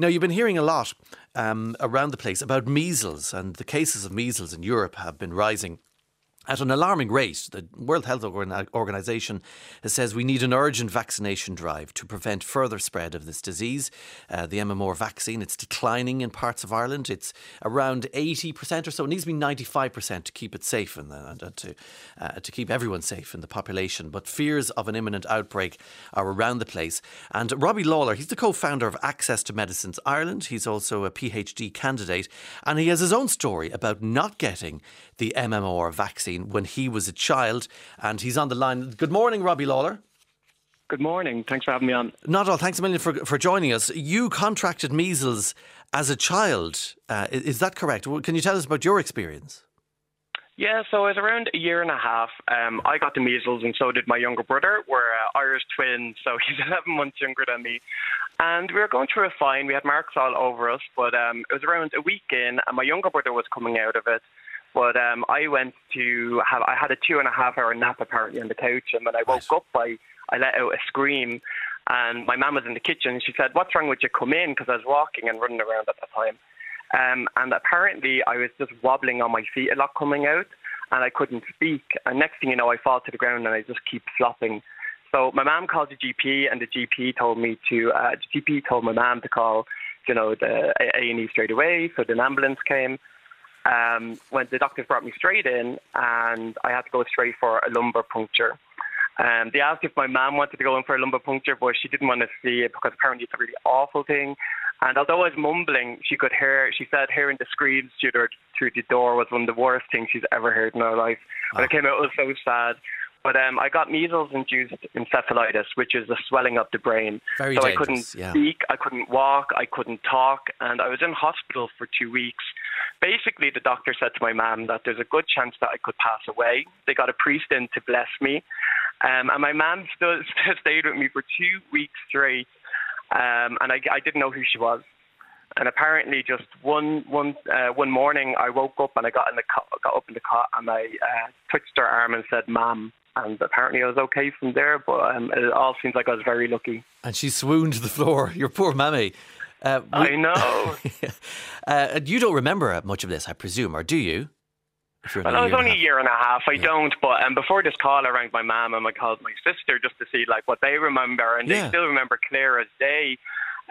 Now, you've been hearing a lot um, around the place about measles, and the cases of measles in Europe have been rising at an alarming rate. The World Health Organization says we need an urgent vaccination drive to prevent further spread of this disease. Uh, the MMR vaccine, it's declining in parts of Ireland. It's around 80% or so. It needs to be 95% to keep it safe and, and uh, to, uh, to keep everyone safe in the population. But fears of an imminent outbreak are around the place. And Robbie Lawlor, he's the co-founder of Access to Medicines Ireland. He's also a PhD candidate and he has his own story about not getting the MMR vaccine when he was a child. And he's on the line. Good morning, Robbie Lawlor. Good morning. Thanks for having me on. Not all. Thanks a million for, for joining us. You contracted measles as a child. Uh, is that correct? Can you tell us about your experience? Yeah, so it was around a year and a half. Um, I got the measles, and so did my younger brother. We're uh, Irish twins, so he's 11 months younger than me. And we were going through a fine. We had marks all over us, but um, it was around a week in, and my younger brother was coming out of it. But um, I went to have I had a two and a half hour nap apparently on the couch, and when I woke up, I I let out a scream, and my mum was in the kitchen. She said, "What's wrong with you? Come in," because I was walking and running around at the time. Um, and apparently, I was just wobbling on my feet a lot coming out, and I couldn't speak. And next thing you know, I fall to the ground and I just keep flopping. So my mum called the GP, and the GP told me to. Uh, the GP told my mum to call, you know, the A and E straight away. So the ambulance came um, when the doctors brought me straight in, and I had to go straight for a lumbar puncture. Um, they asked if my mum wanted to go in for a lumbar puncture, but she didn't want to see it because apparently it's a really awful thing. And although I was mumbling, she could hear. She said hearing the screams through the, through the door was one of the worst things she's ever heard in her life. When it came out, it was so sad. But um, I got measles-induced encephalitis, which is a swelling of the brain. Very so dangerous, I couldn't yeah. speak, I couldn't walk, I couldn't talk, and I was in hospital for two weeks. Basically, the doctor said to my mum that there's a good chance that I could pass away. They got a priest in to bless me, um, and my mum still, still stayed with me for two weeks straight, um, and I, I didn't know who she was. And apparently, just one one uh, one morning, I woke up and I got in the cot, got up in the cot, and I uh, her arm and said, "Mom." And apparently, I was okay from there. But um, it all seems like I was very lucky. And she swooned to the floor. Your poor mammy. Uh, we, I know. uh, you don't remember much of this, I presume, or do you? Well, I was only a year and a half. I yeah. don't, but um, before this call, I rang my mum and I called my sister just to see like what they remember, and yeah. they still remember clear as day.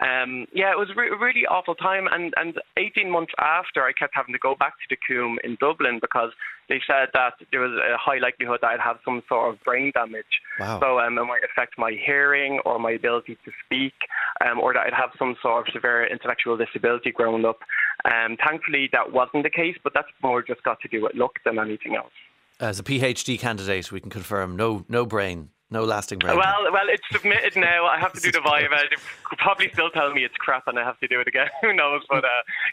Um, yeah, it was a re- really awful time. And, and 18 months after, I kept having to go back to the Coombe in Dublin because they said that there was a high likelihood that I'd have some sort of brain damage. Wow. So um, it might affect my hearing or my ability to speak, um, or that I'd have some sort of severe intellectual disability growing up. Um, thankfully, that wasn't the case, but that's more just got to do with luck than anything else. As a PhD candidate, we can confirm no no brain no lasting brain. Well, well, it's submitted now. I have to do the Viva. They could probably still tell me it's crap, and I have to do it again. Who knows? But uh,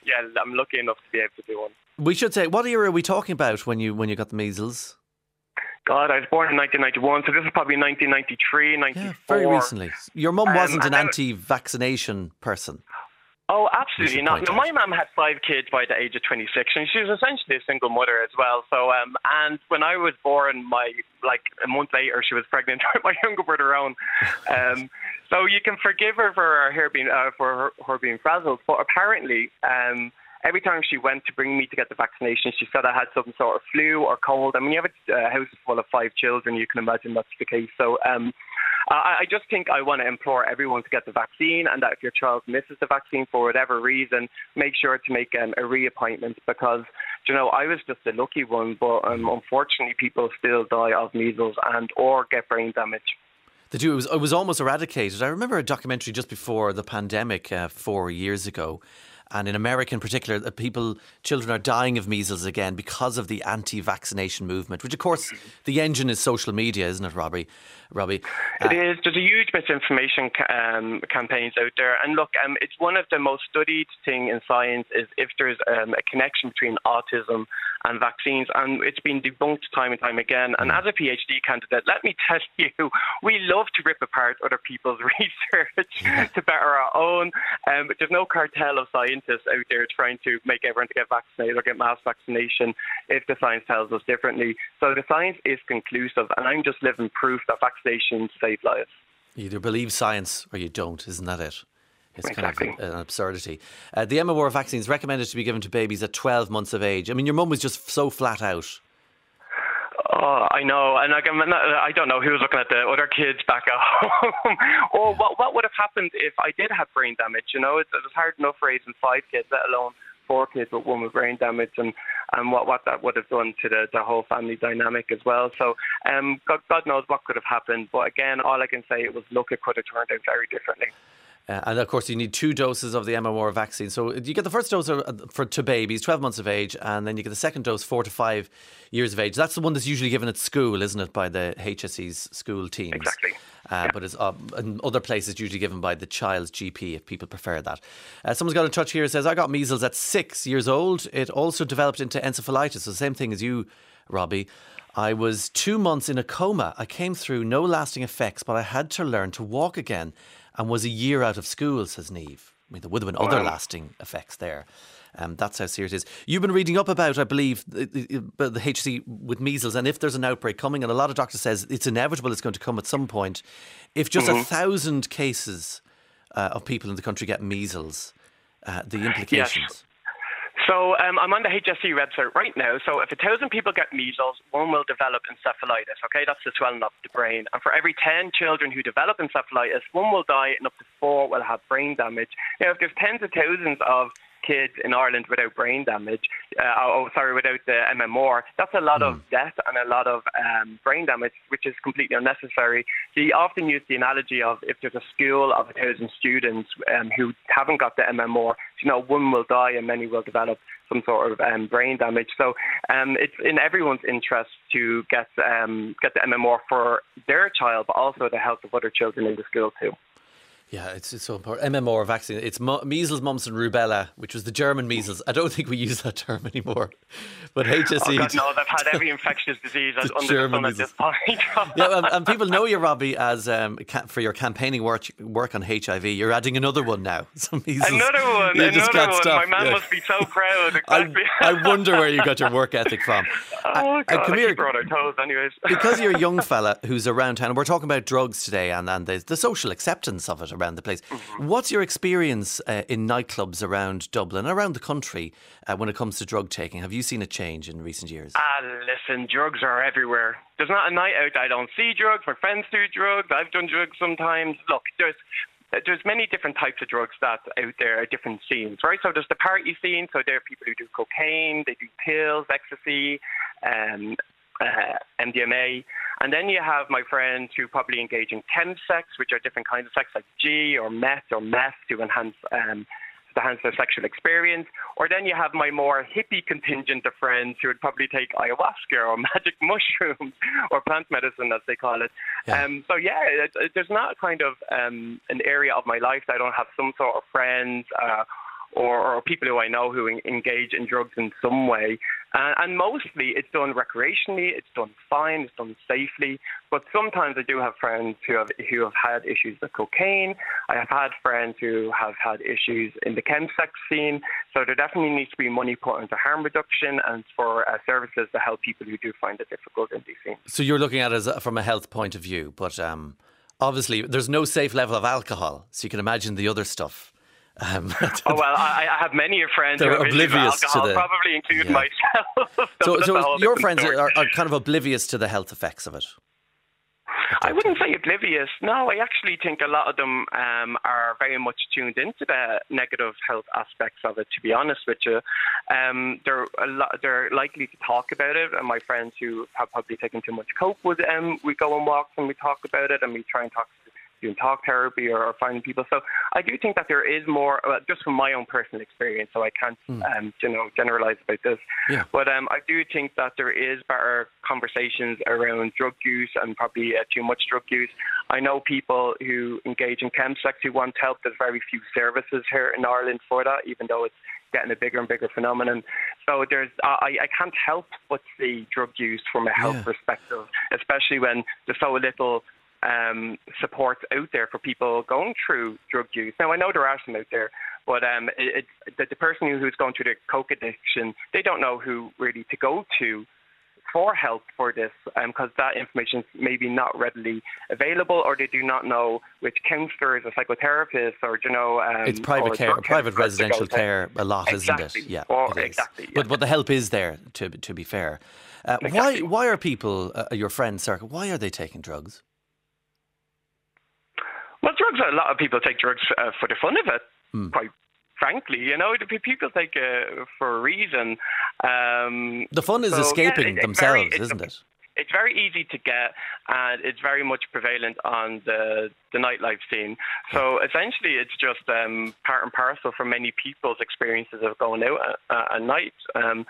yeah, I'm lucky enough to be able to do one. We should say, what year are we talking about when you when you got the measles? God, I was born in 1991, so this is probably 1993, 94. Yeah, very recently. Your mum wasn't um, an anti-vaccination person. Oh, absolutely not. No, my mum had five kids by the age of 26, and she was essentially a single mother as well. So, um, and when I was born, my like a month later, she was pregnant with my younger brother own. Um, so you can forgive her for her being uh, for her, her being frazzled, but apparently, um, every time she went to bring me to get the vaccination, she said I had some sort of flu or cold. I mean, you have a uh, house full of five children, you can imagine that's the case. So, um, I, I just think I want to implore everyone to get the vaccine, and that if your child misses the vaccine for whatever reason, make sure to make um, a reappointment because you know I was just a lucky one, but um, unfortunately people still die of measles and or get brain damage. They do. It was, it was almost eradicated. I remember a documentary just before the pandemic uh, four years ago and in America in particular, people, children are dying of measles again because of the anti-vaccination movement. Which, of course, the engine is social media, isn't it, Robbie? Robbie, uh, it is. There's a huge misinformation ca- um, campaigns out there, and look, um, it's one of the most studied thing in science is if there's um, a connection between autism and vaccines, and it's been debunked time and time again. And as a PhD candidate, let me tell you, we love to rip apart other people's research to better our own. Um, but there's no cartel of scientists out there trying to make everyone to get vaccinated or get mass vaccination if the science tells us differently. So the science is conclusive, and I'm just living proof that vaccinations save lives. You either believe science or you don't, isn't that it? It's exactly. kind of an absurdity. Uh, the MMR vaccine is recommended to be given to babies at 12 months of age. I mean, your mum was just so flat out. Oh, I know, and like, I'm not, I don't know who was looking at the other kids back at home, or what what would have happened if I did have brain damage. You know, it's, it's hard enough raising five kids, let alone four kids with one with brain damage, and and what what that would have done to the the whole family dynamic as well. So, um, God, God knows what could have happened. But again, all I can say it was look, it could have turned out very differently. Uh, and of course, you need two doses of the MMR vaccine. So you get the first dose for to babies, 12 months of age, and then you get the second dose, four to five years of age. That's the one that's usually given at school, isn't it, by the HSE's school teams? Exactly. Uh, yeah. But it's uh, in other places usually given by the child's GP if people prefer that. Uh, someone's got in touch here. Says I got measles at six years old. It also developed into encephalitis. So the same thing as you, Robbie. I was two months in a coma. I came through no lasting effects, but I had to learn to walk again and was a year out of school, says Neve. I mean, there would have been other lasting effects there. Um, that's how serious it is. You've been reading up about, I believe, the, the, the HC with measles, and if there's an outbreak coming, and a lot of doctors says it's inevitable, it's going to come at some point. If just mm-hmm. a thousand cases uh, of people in the country get measles, uh, the implications. Yes. So um, I'm on the HSE website right now. So if a thousand people get measles, one will develop encephalitis. Okay, that's the swelling of the brain. And for every ten children who develop encephalitis, one will die, and up to four will have brain damage. Now, if there's tens of thousands of kids in Ireland without brain damage, uh, oh, sorry, without the MMR, that's a lot mm. of hmm. death and a lot of um, brain damage, which is completely unnecessary. So you often use the analogy of if there's a school of a thousand students um, who haven't got the MMR, you know, one will die and many will develop some sort of um, brain damage. So um, it's in everyone's interest to get um, get the MMR for their child, but also the health of other children in the school too. Yeah, it's, it's so important. MMR vaccine. It's mu- measles, mumps, and rubella, which was the German measles. I don't think we use that term anymore. But HSE. Oh God, no, they've had every infectious disease under German the sun at this point. yeah, and, and, people know you, Robbie, as um, for your campaigning work work on HIV. You're adding another one now. Some measles. Another one. another one. Stop. My man yeah. must be so proud. Exactly. I, I, wonder where you got your work ethic from. Oh God, come here. on our toes, anyways. because you're a young fella who's around town, and we're talking about drugs today, and and the, the social acceptance of it around the place. Mm-hmm. What's your experience uh, in nightclubs around Dublin, around the country, uh, when it comes to drug taking? Have you seen a change in recent years? Ah, listen, drugs are everywhere. There's not a night out I don't see drugs. My friends do drugs. I've done drugs sometimes. Look, there's there's many different types of drugs that out there at different scenes, right? So there's the party scene. So there are people who do cocaine, they do pills, ecstasy, um, uh, MDMA. And then you have my friends who probably engage in chemsex, which are different kinds of sex, like G or meth or meth to enhance um, to enhance their sexual experience. Or then you have my more hippie contingent of friends who would probably take ayahuasca or magic mushrooms or plant medicine, as they call it. Yeah. Um, so yeah, it, it, there's not kind of um, an area of my life that I don't have some sort of friends. Uh, or, or, people who I know who engage in drugs in some way. Uh, and mostly it's done recreationally, it's done fine, it's done safely. But sometimes I do have friends who have who have had issues with cocaine. I have had friends who have had issues in the chemsex scene. So there definitely needs to be money put into harm reduction and for uh, services to help people who do find it difficult in these scenes. So you're looking at it as, from a health point of view, but um, obviously there's no safe level of alcohol. So you can imagine the other stuff. Um, oh well, I, I, have many friends who are oblivious alcohol, to the probably include yeah. myself. so, so your friends are, are, kind of oblivious to the health effects of it. I wouldn't say oblivious. No, I actually think a lot of them um, are very much tuned into the negative health aspects of it. To be honest with you, um, they're a lot, they're likely to talk about it. And my friends who have probably taken too much coke would um, we go on walks and we talk about it, and we try and talk doing talk therapy or, or, finding people. So I do think that there is more, uh, just from my own personal experience. So I can't, mm. um, you know, generalize about this. Yeah. But um, I do think that there is better conversations around drug use and probably uh, too much drug use. I know people who engage in chemsex who want help. There's very few services here in Ireland for that, even though it's getting a bigger and bigger phenomenon. So there's, I, I can't help but see drug use from a health yeah. perspective, especially when there's so little um, support out there for people going through drug use. Now, I know there are some out there, but um, it, it, the, the person who's going through the coke addiction, they don't know who really to go to for help for this because um, that information is maybe not readily available or they do not know which counsellors or psychotherapists or you know um, it's private care private residential care a lot exactly. isn't it yeah or, exactly yeah. but but the help is there to to be fair uh, exactly. why why are people uh, your friends circle why are they taking drugs drugs a lot of people take drugs uh, for the fun of it mm. quite frankly. You know, people take it for a reason. Um, the fun is so, escaping yeah, it, themselves, very, isn't it? It's very easy to get, and it's very much prevalent on the the nightlife scene. So essentially, it's just um, part and parcel for many people's experiences of going out at, at night. Um,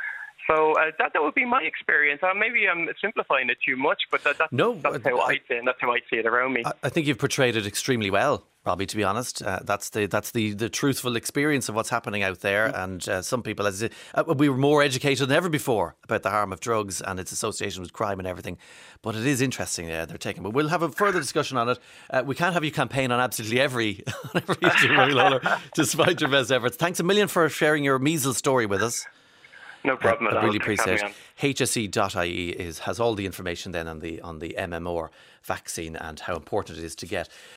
so uh, that that would be my experience. Uh, maybe I'm simplifying it too much, but that, that's, no, that's how I, I see it. That's how I see it around me. I, I think you've portrayed it extremely well. Robbie, to be honest, uh, that's the that's the, the truthful experience of what's happening out there. Mm. And uh, some people, as uh, we were more educated than ever before about the harm of drugs and its association with crime and everything. But it is interesting uh, they're taking. But we'll have a further discussion on it. Uh, we can't have you campaign on absolutely every every issue, Lawlor, despite your best efforts. Thanks a million for sharing your measles story with us. No problem. I, I really appreciate it. HSE.ie is has all the information then on the on the MMR vaccine and how important it is to get.